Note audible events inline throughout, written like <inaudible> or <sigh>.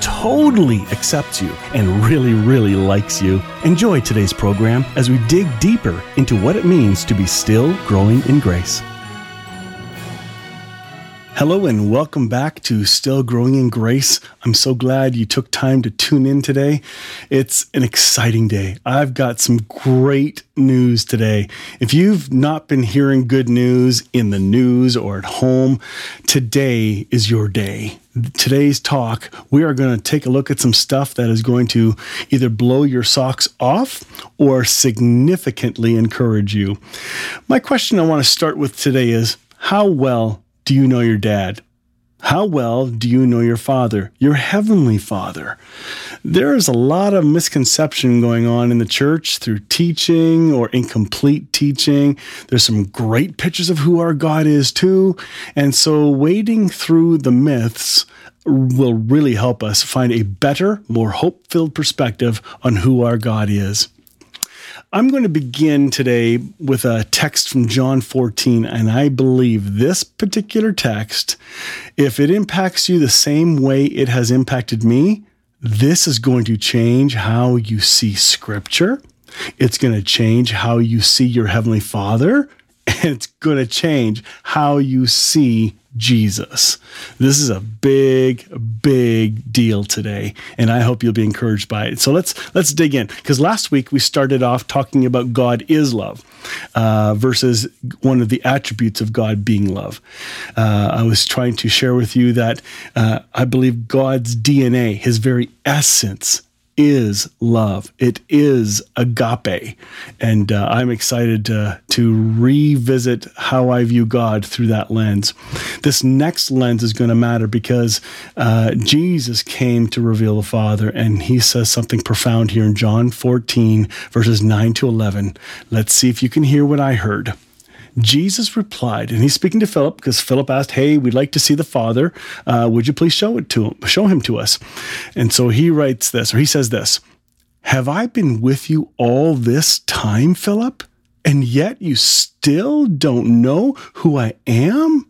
totally accepts you and really, really likes you. Enjoy today's program as we dig deeper into what it means to be still growing in grace. Hello and welcome back to Still Growing in Grace. I'm so glad you took time to tune in today. It's an exciting day. I've got some great news today. If you've not been hearing good news in the news or at home, today is your day. Today's talk, we are going to take a look at some stuff that is going to either blow your socks off or significantly encourage you. My question I want to start with today is how well do you know your dad? How well do you know your father, your heavenly father? There is a lot of misconception going on in the church through teaching or incomplete teaching. There's some great pictures of who our God is too. And so wading through the myths will really help us find a better, more hope filled perspective on who our God is. I'm going to begin today with a text from John 14, and I believe this particular text, if it impacts you the same way it has impacted me, this is going to change how you see Scripture. It's going to change how you see your Heavenly Father, <laughs> and it's going to change how you see Jesus. This is a big, big deal today, and I hope you'll be encouraged by it. So let's let's dig in because last week we started off talking about God is love uh, versus one of the attributes of God being love. Uh, I was trying to share with you that uh, I believe God's DNA, His very essence, is love. It is agape. And uh, I'm excited to, to revisit how I view God through that lens. This next lens is going to matter because uh, Jesus came to reveal the Father, and he says something profound here in John 14, verses 9 to 11. Let's see if you can hear what I heard. Jesus replied, and he's speaking to Philip because Philip asked, "Hey, we'd like to see the Father. Uh, would you please show it to him, show him to us?" And so he writes this, or he says this: "Have I been with you all this time, Philip, and yet you still don't know who I am?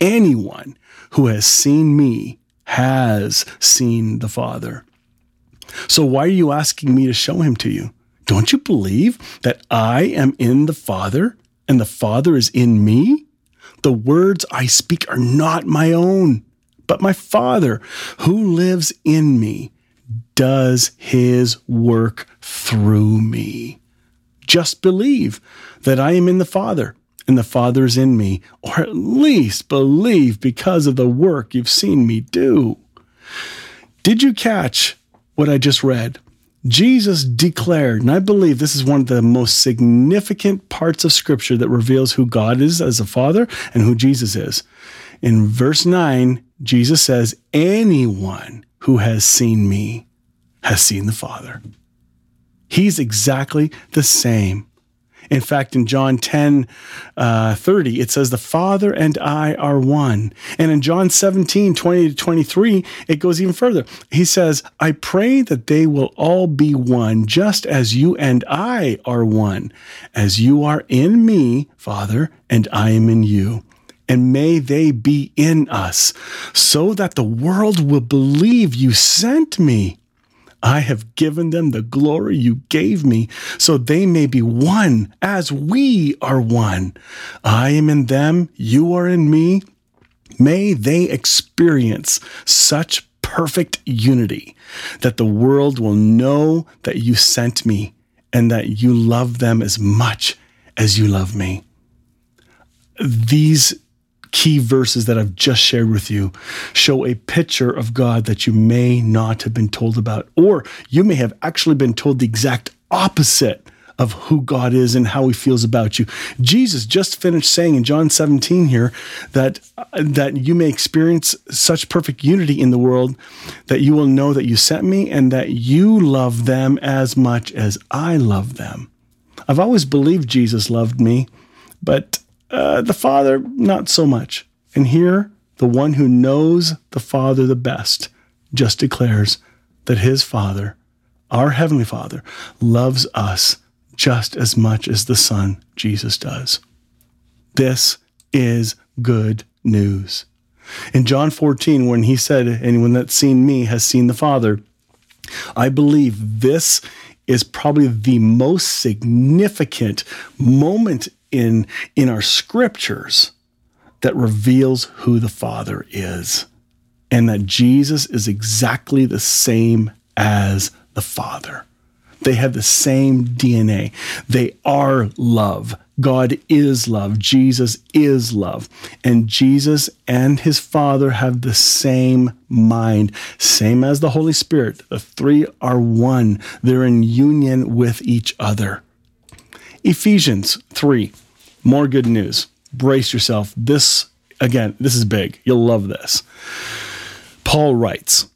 Anyone who has seen me has seen the Father. So why are you asking me to show him to you?" Don't you believe that I am in the Father and the Father is in me, the words I speak are not my own, but my Father who lives in me does his work through me. Just believe that I am in the Father and the Father is in me, or at least believe because of the work you've seen me do. Did you catch what I just read? Jesus declared, and I believe this is one of the most significant parts of Scripture that reveals who God is as a Father and who Jesus is. In verse 9, Jesus says, Anyone who has seen me has seen the Father. He's exactly the same in fact, in John 10 uh, 30, it says, The Father and I are one. And in John 17 20 to 23, it goes even further. He says, I pray that they will all be one, just as you and I are one, as you are in me, Father, and I am in you and may they be in us, so that the world will believe you sent me. I have given them the glory you gave me, so they may be one as we are one. I am in them, you are in me. May they experience such perfect unity that the world will know that you sent me and that you love them as much as you love me. These key verses that I've just shared with you show a picture of God that you may not have been told about, or you may have actually been told the exact opposite of who God is and how he feels about you. Jesus just finished saying in John 17 here that uh, that you may experience such perfect unity in the world that you will know that you sent me and that you love them as much as I love them. I've always believed Jesus loved me, but uh, the Father not so much. And here the one who knows the Father the best just declares that his Father, our Heavenly Father, loves us just as much as the Son, Jesus, does. This is good news. In John 14, when he said, Anyone that's seen me has seen the Father, I believe this is probably the most significant moment in, in our scriptures that reveals who the Father is and that Jesus is exactly the same as the Father. They have the same DNA. They are love. God is love. Jesus is love. And Jesus and his Father have the same mind, same as the Holy Spirit. The three are one, they're in union with each other. Ephesians 3, more good news. Brace yourself. This, again, this is big. You'll love this. Paul writes,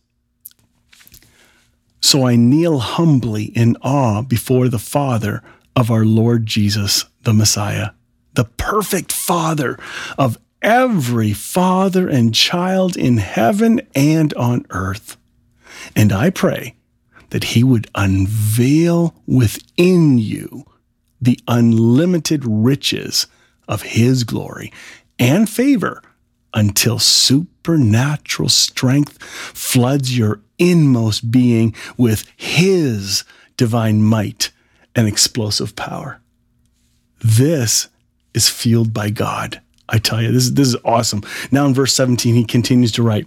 so I kneel humbly in awe before the Father of our Lord Jesus, the Messiah, the perfect Father of every father and child in heaven and on earth. And I pray that he would unveil within you the unlimited riches of his glory and favor until supernatural strength floods your inmost being with his divine might and explosive power. This is fueled by God. I tell you, this, this is awesome. Now in verse 17, he continues to write,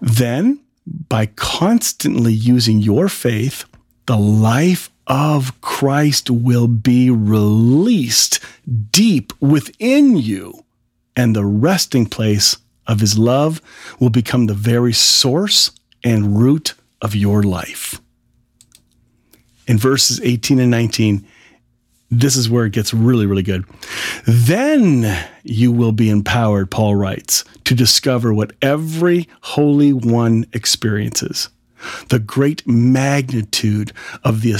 Then, by constantly using your faith, the life of Christ will be released deep within you, and the resting place of his love will become the very source and root of your life. In verses 18 and 19, this is where it gets really, really good. Then you will be empowered, Paul writes, to discover what every Holy One experiences the great magnitude of the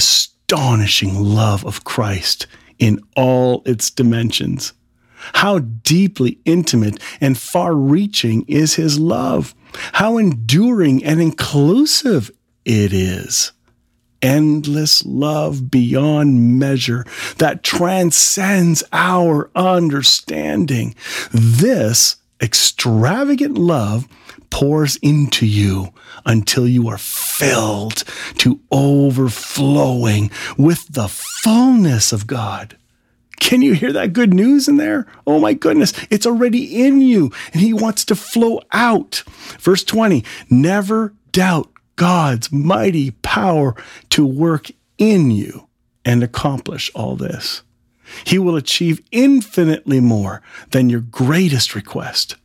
astonishing love of Christ in all its dimensions. How deeply intimate and far reaching is his love. How enduring and inclusive it is. Endless love beyond measure that transcends our understanding. This extravagant love pours into you until you are filled to overflowing with the fullness of God. Can you hear that good news in there? Oh my goodness, it's already in you and he wants to flow out. Verse 20, never doubt God's mighty power to work in you and accomplish all this. He will achieve infinitely more than your greatest request,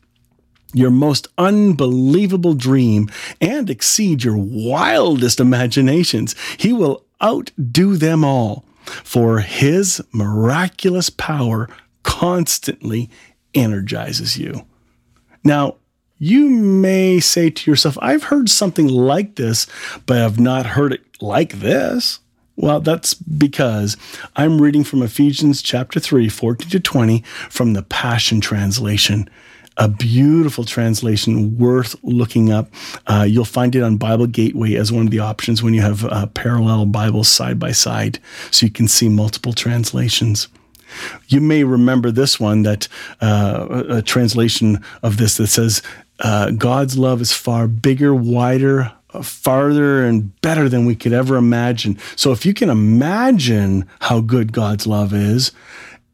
your most unbelievable dream, and exceed your wildest imaginations. He will outdo them all for his miraculous power constantly energizes you. Now, you may say to yourself, I've heard something like this, but I've not heard it like this. Well, that's because I'm reading from Ephesians chapter 3, 14 to 20 from the Passion Translation a beautiful translation worth looking up. Uh, you'll find it on Bible Gateway as one of the options when you have uh, parallel Bibles side by side, so you can see multiple translations. You may remember this one that uh, a translation of this that says, uh, God's love is far bigger, wider, farther, and better than we could ever imagine. So if you can imagine how good God's love is,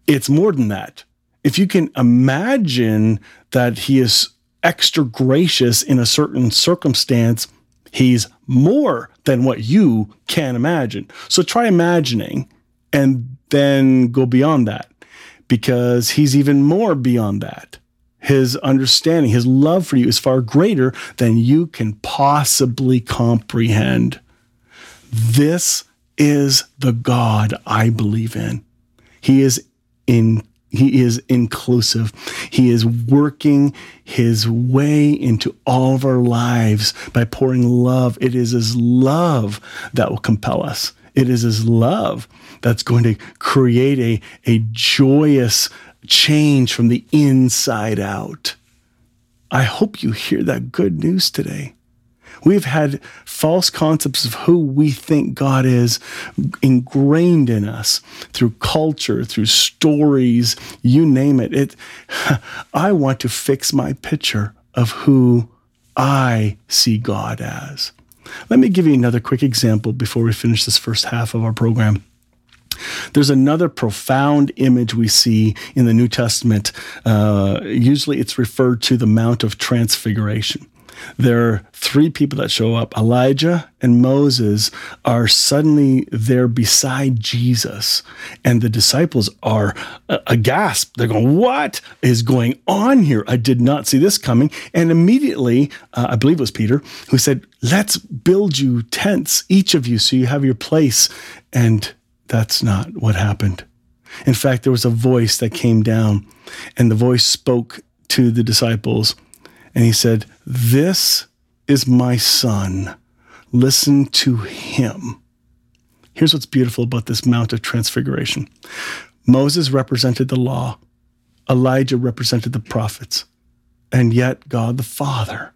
it's more than that if you can imagine that he is extra gracious in a certain circumstance, he's more than what you can imagine. So try imagining and then go beyond that because he's even more beyond that. His understanding, his love for you is far greater than you can possibly comprehend. This is the God I believe in. He is in he is inclusive. He is working his way into all of our lives by pouring love. It is his love that will compel us. It is his love that's going to create a, a joyous change from the inside out. I hope you hear that good news today. We've had false concepts of who we think God is ingrained in us through culture, through stories, you name it. It <laughs> I want to fix my picture of who I see God as. Let me give you another quick example before we finish this first half of our program. There's another profound image we see in the New Testament. Uh, usually it's referred to the Mount of Transfiguration there are three people that show up. Elijah and Moses are suddenly there beside Jesus, and the disciples are aghast. They're going, What is going on here? I did not see this coming. And immediately, uh, I believe it was Peter who said, Let's build you tents, each of you, so you have your place. And that's not what happened. In fact, there was a voice that came down, and the voice spoke to the disciples and he said, This is my son. Listen to him. Here's what's beautiful about this Mount of Transfiguration Moses represented the law, Elijah represented the prophets, and yet God the Father,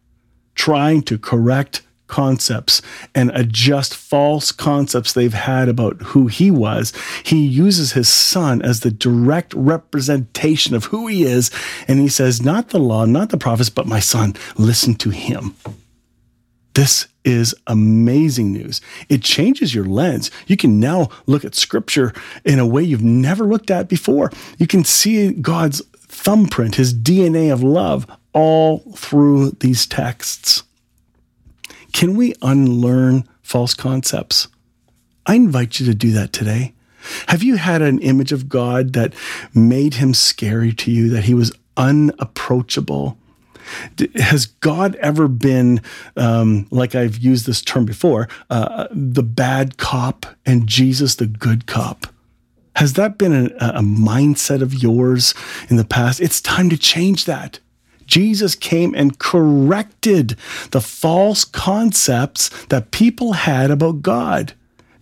trying to correct concepts and adjust false concepts they've had about who he was. He uses his son as the direct representation of who he is. And he says, Not the law, not the prophets, but my son, listen to him. This is amazing news. It changes your lens. You can now look at scripture in a way you've never looked at before. You can see God's thumbprint, his DNA of love, all through these texts. Can we unlearn false concepts? I invite you to do that today. Have you had an image of God that made him scary to you, that he was unapproachable? Has God ever been, um, like I've used this term before, uh, the bad cop and Jesus the good cop? Has that been a, a mindset of yours in the past? It's time to change that. Jesus came and corrected the false concepts that people had about God.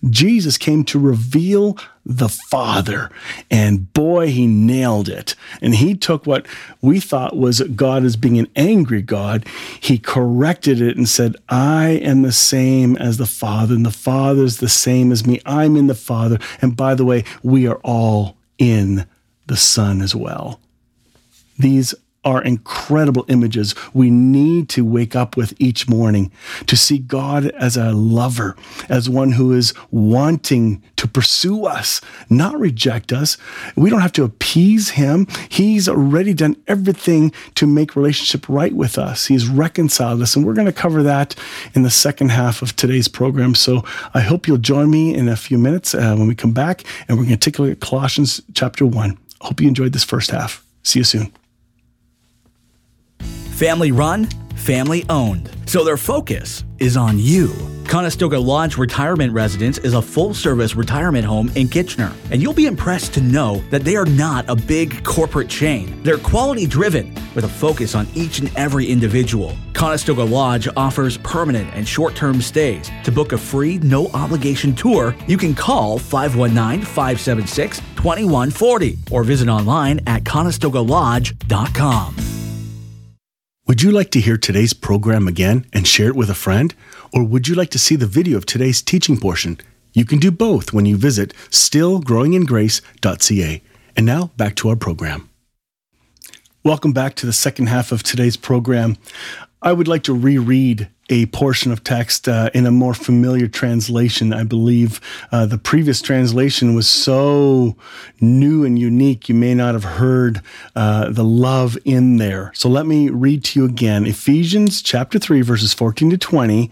Jesus came to reveal the Father. And boy, he nailed it. And he took what we thought was God as being an angry God, he corrected it and said, I am the same as the Father, and the Father is the same as me. I'm in the Father. And by the way, we are all in the Son as well. These are incredible images we need to wake up with each morning to see God as a lover, as one who is wanting to pursue us, not reject us. We don't have to appease him. He's already done everything to make relationship right with us. He's reconciled us, and we're going to cover that in the second half of today's program. So I hope you'll join me in a few minutes uh, when we come back, and we're going to take a look at Colossians chapter 1. Hope you enjoyed this first half. See you soon. Family run, family owned. So their focus is on you. Conestoga Lodge Retirement Residence is a full service retirement home in Kitchener, and you'll be impressed to know that they are not a big corporate chain. They're quality driven with a focus on each and every individual. Conestoga Lodge offers permanent and short term stays. To book a free, no obligation tour, you can call 519 576 2140 or visit online at conestogalodge.com. Would you like to hear today's program again and share it with a friend? Or would you like to see the video of today's teaching portion? You can do both when you visit stillgrowingingrace.ca. And now back to our program. Welcome back to the second half of today's program. I would like to reread a portion of text uh, in a more familiar translation. I believe uh, the previous translation was so new and unique, you may not have heard uh, the love in there. So let me read to you again Ephesians chapter 3, verses 14 to 20.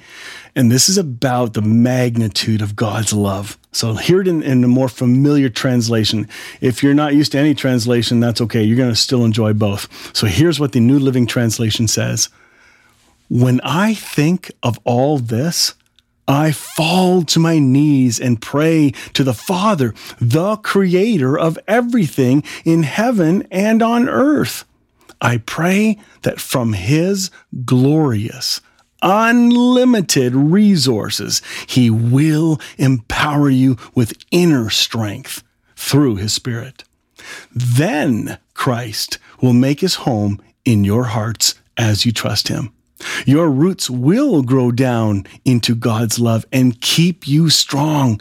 And this is about the magnitude of God's love. So hear it in, in a more familiar translation. If you're not used to any translation, that's okay. You're going to still enjoy both. So here's what the New Living Translation says. When I think of all this, I fall to my knees and pray to the Father, the creator of everything in heaven and on earth. I pray that from his glorious, unlimited resources, he will empower you with inner strength through his Spirit. Then Christ will make his home in your hearts as you trust him. Your roots will grow down into God's love and keep you strong.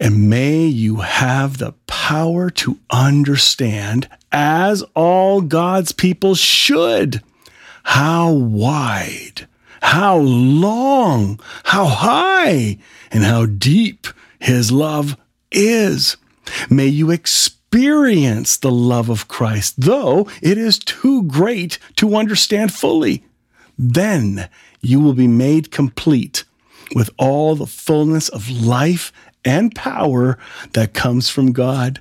And may you have the power to understand, as all God's people should, how wide, how long, how high, and how deep His love is. May you experience the love of Christ, though it is too great to understand fully. Then you will be made complete with all the fullness of life and power that comes from God.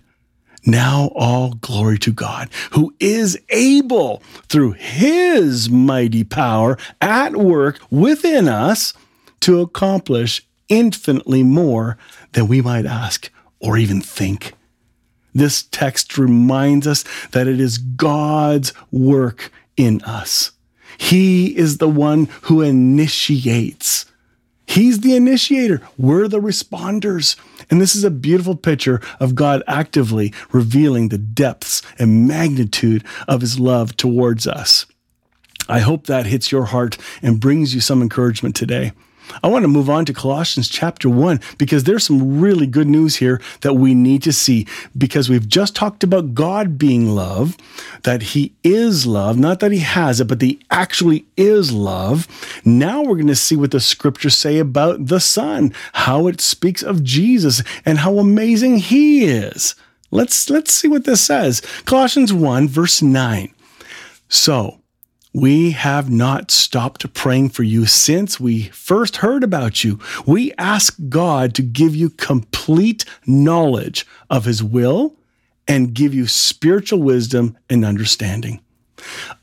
Now, all glory to God, who is able through his mighty power at work within us to accomplish infinitely more than we might ask or even think. This text reminds us that it is God's work in us. He is the one who initiates. He's the initiator. We're the responders. And this is a beautiful picture of God actively revealing the depths and magnitude of his love towards us. I hope that hits your heart and brings you some encouragement today. I want to move on to Colossians chapter 1 because there's some really good news here that we need to see because we've just talked about God being love, that he is love, not that he has it, but he actually is love. Now we're going to see what the scriptures say about the Son, how it speaks of Jesus and how amazing he is. Let's let's see what this says. Colossians 1 verse 9. So, we have not stopped praying for you since we first heard about you. We ask God to give you complete knowledge of His will and give you spiritual wisdom and understanding.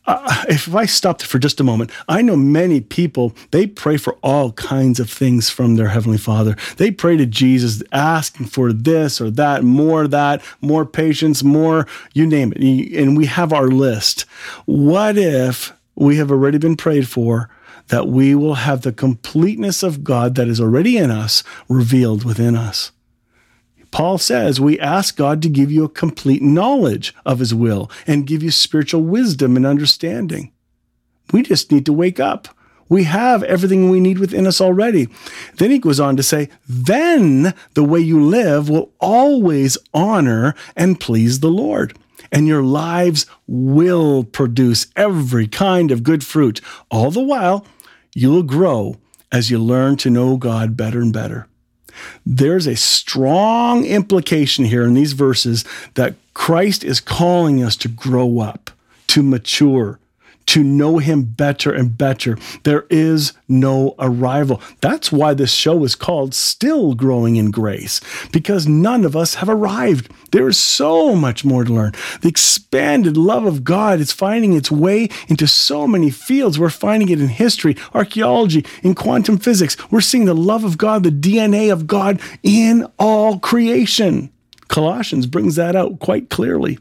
Uh, if I stopped for just a moment, I know many people, they pray for all kinds of things from their Heavenly Father. They pray to Jesus asking for this or that, more that, more patience, more, you name it. And we have our list. What if we have already been prayed for, that we will have the completeness of God that is already in us revealed within us. Paul says we ask God to give you a complete knowledge of his will and give you spiritual wisdom and understanding. We just need to wake up. We have everything we need within us already. Then he goes on to say, then the way you live will always honor and please the Lord and your lives will produce every kind of good fruit. All the while, you'll grow as you learn to know God better and better. There's a strong implication here in these verses that Christ is calling us to grow up, to mature, to know him better and better. There is no arrival. That's why this show is called Still Growing in Grace, because none of us have arrived. There is so much more to learn. The expanded love of God is finding its way into so many fields. We're finding it in history, archaeology, in quantum physics. We're seeing the love of God, the DNA of God in all creation. Colossians brings that out quite clearly.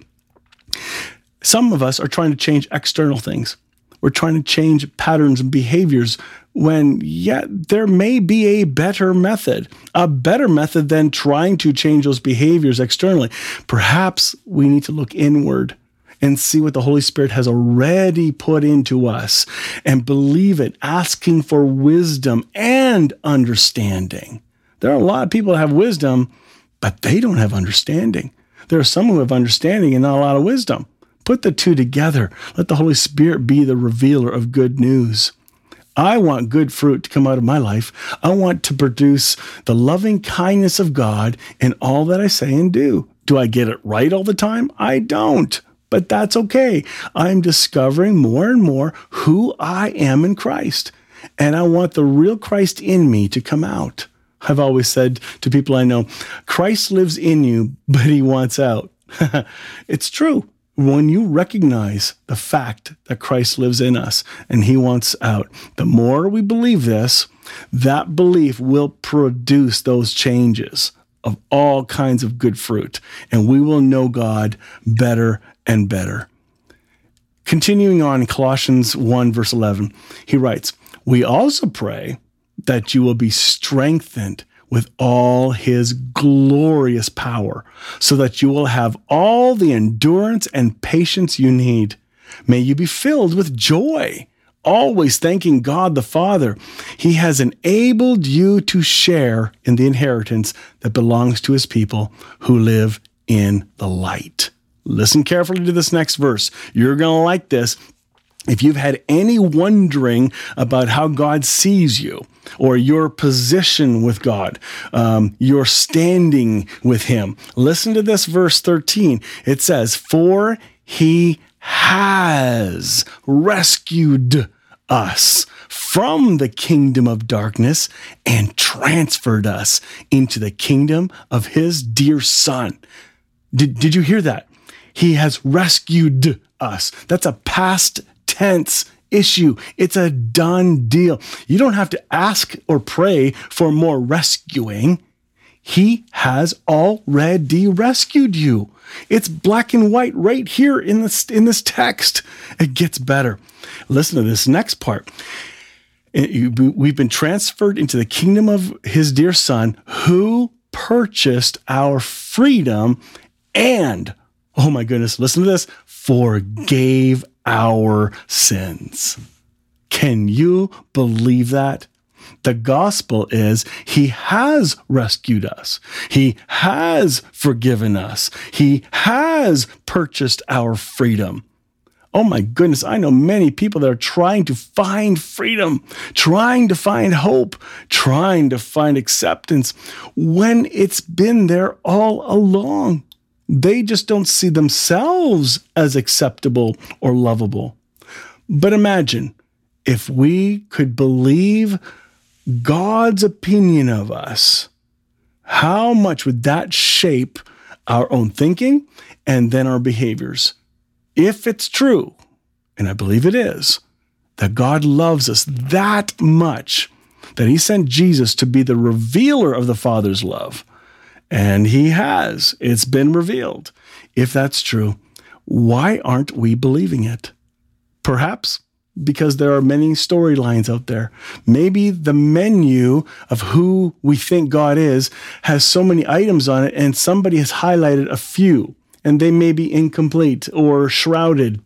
Some of us are trying to change external things. We're trying to change patterns and behaviors when yet there may be a better method, a better method than trying to change those behaviors externally. Perhaps we need to look inward and see what the Holy Spirit has already put into us and believe it, asking for wisdom and understanding. There are a lot of people that have wisdom, but they don't have understanding. There are some who have understanding and not a lot of wisdom. Put the two together. Let the Holy Spirit be the revealer of good news. I want good fruit to come out of my life. I want to produce the loving kindness of God in all that I say and do. Do I get it right all the time? I don't, but that's okay. I'm discovering more and more who I am in Christ, and I want the real Christ in me to come out. I've always said to people I know, Christ lives in you, but he wants out. <laughs> it's true when you recognize the fact that Christ lives in us and he wants out, the more we believe this, that belief will produce those changes of all kinds of good fruit, and we will know God better and better. Continuing on in Colossians 1, verse 11, he writes, We also pray that you will be strengthened with all his glorious power, so that you will have all the endurance and patience you need. May you be filled with joy always thanking God the Father. He has enabled you to share in the inheritance that belongs to his people who live in the light. Listen carefully to this next verse. You're going to like this. If you've had any wondering about how God sees you, or your position with God, um, your standing with Him, listen to this verse 13. It says, For He has rescued us from the kingdom of darkness and transferred us into the kingdom of his dear son. Did, did you hear that? He has rescued us. That's a past tense issue. It's a done deal. You don't have to ask or pray for more rescuing. He has already rescued you. It's black and white right here in this in this text. It gets better. Listen to this next part. Eh, we've been transferred into the kingdom of his dear son who purchased our freedom and oh my goodness, listen to this, forgave our sins. Can you believe that? The gospel is he has rescued us. He has forgiven us. He has purchased our freedom. Oh my goodness, I know many people that are trying to find freedom, trying to find hope, trying to find acceptance when it's been there all along. They just don't see themselves as acceptable or lovable. But imagine if we could believe God's opinion of us, how much would that shape our own thinking and then our behaviors? If it's true, and I believe it is, that God loves us that much that he sent Jesus to be the revealer of the Father's love, and he has, it's been revealed. If that's true, why aren't we believing it? Perhaps because there are many storylines out there. Maybe the menu of who we think God is has so many items on it, and somebody has highlighted a few, and they may be incomplete or shrouded.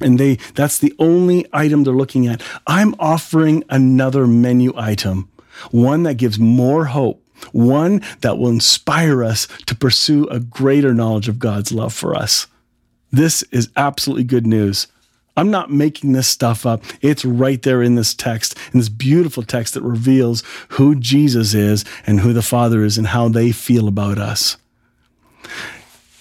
And they that's the only item they're looking at. I'm offering another menu item, one that gives more hope, one that will inspire us to pursue a greater knowledge of God's love for us. This is absolutely good news. I'm not making this stuff up. It's right there in this text, in this beautiful text that reveals who Jesus is and who the Father is and how they feel about us.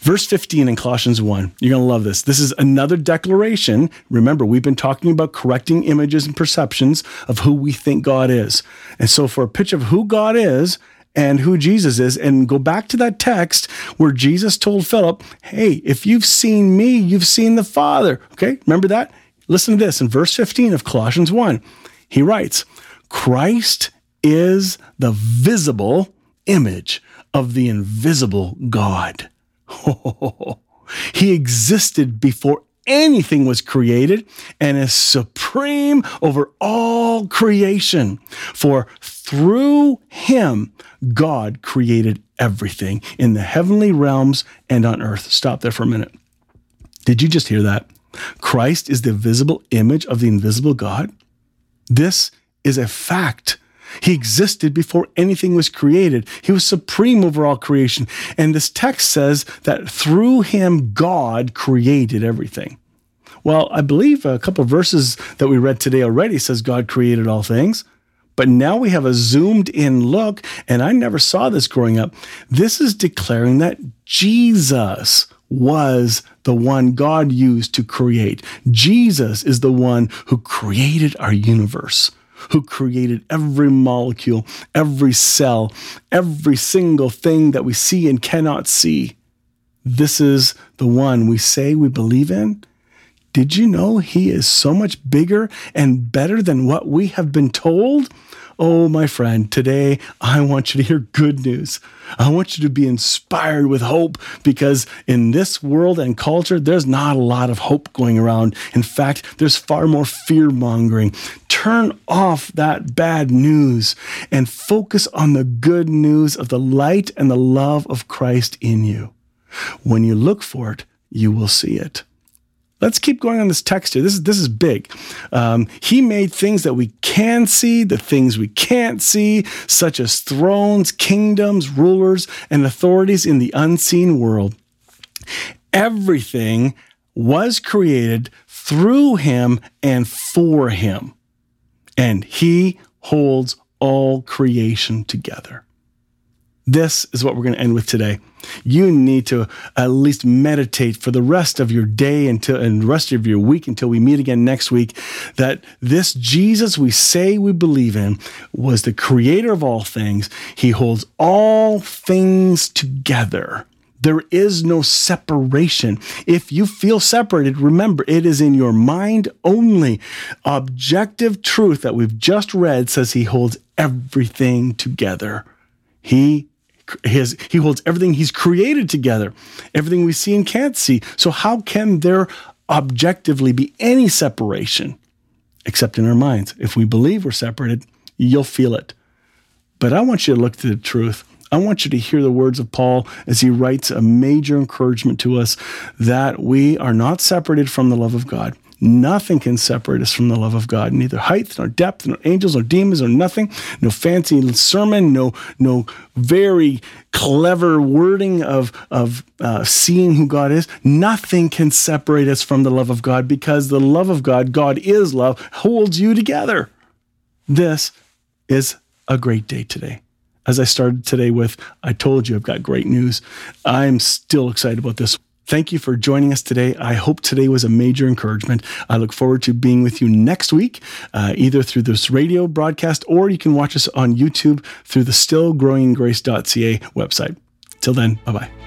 Verse 15 in Colossians 1, you're going to love this. This is another declaration. Remember, we've been talking about correcting images and perceptions of who we think God is. And so, for a picture of who God is and who Jesus is, and go back to that text where Jesus told Philip, Hey, if you've seen me, you've seen the Father. Okay, remember that? Listen to this in verse 15 of Colossians 1. He writes, Christ is the visible image of the invisible God. <laughs> he existed before anything was created and is supreme over all creation. For through him, God created everything in the heavenly realms and on earth. Stop there for a minute. Did you just hear that? Christ is the visible image of the invisible God. This is a fact. He existed before anything was created. He was supreme over all creation. And this text says that through him, God created everything. Well, I believe a couple verses that we read today already says God created all things. But now we have a zoomed in look, and I never saw this growing up. This is declaring that Jesus was the one God used to create. Jesus is the one who created our universe, who created every molecule, every cell, every single thing that we see and cannot see. This is the one we say we believe in. Did you know he is so much bigger and better than what we have been told? Oh, my friend, today I want you to hear good news. I want you to be inspired with hope because in this world and culture, there's not a lot of hope going around. In fact, there's far more fear mongering. Turn off that bad news and focus on the good news of the light and the love of Christ in you. When you look for it, you will see it. Let's keep going on this text here. This is this is big. Um, he made things that we can see, the things we can't see, such as thrones, kingdoms, rulers, and authorities in the unseen world. Everything was created through him and for him, and he holds all creation together. This is what we're going to end with today. You need to at least meditate for the rest of your day until and the rest of your week until we meet again next week. That this Jesus we say we believe in was the creator of all things. He holds all things together. There is no separation. If you feel separated, remember it is in your mind only. Objective truth that we've just read says he holds everything together. He his, he holds everything he's created together, everything we see and can't see. So, how can there objectively be any separation except in our minds? If we believe we're separated, you'll feel it. But I want you to look to the truth. I want you to hear the words of Paul as he writes a major encouragement to us that we are not separated from the love of God. Nothing can separate us from the love of God. Neither height nor depth, nor angels nor demons or nothing. No fancy sermon. No no very clever wording of of uh, seeing who God is. Nothing can separate us from the love of God because the love of God, God is love, holds you together. This is a great day today. As I started today with, I told you I've got great news. I'm still excited about this. Thank you for joining us today. I hope today was a major encouragement. I look forward to being with you next week, uh, either through this radio broadcast or you can watch us on YouTube through the stillgrowinggrace.ca website. Till then, bye bye.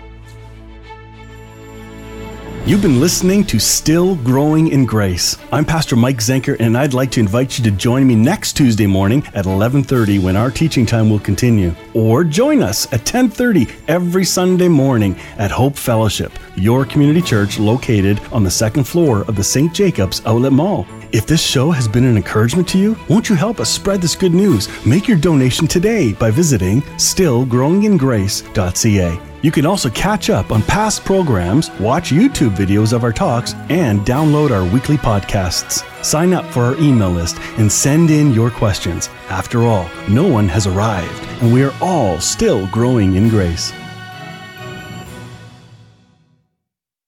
You've been listening to Still Growing in Grace. I'm Pastor Mike Zenker, and I'd like to invite you to join me next Tuesday morning at 11:30 when our teaching time will continue. Or join us at 10:30 every Sunday morning at Hope Fellowship, your community church located on the second floor of the St. Jacobs Outlet Mall. If this show has been an encouragement to you, won't you help us spread this good news? Make your donation today by visiting stillgrowingingrace.ca. You can also catch up on past programs, watch YouTube videos of our talks, and download our weekly podcasts. Sign up for our email list and send in your questions. After all, no one has arrived, and we are all still growing in grace.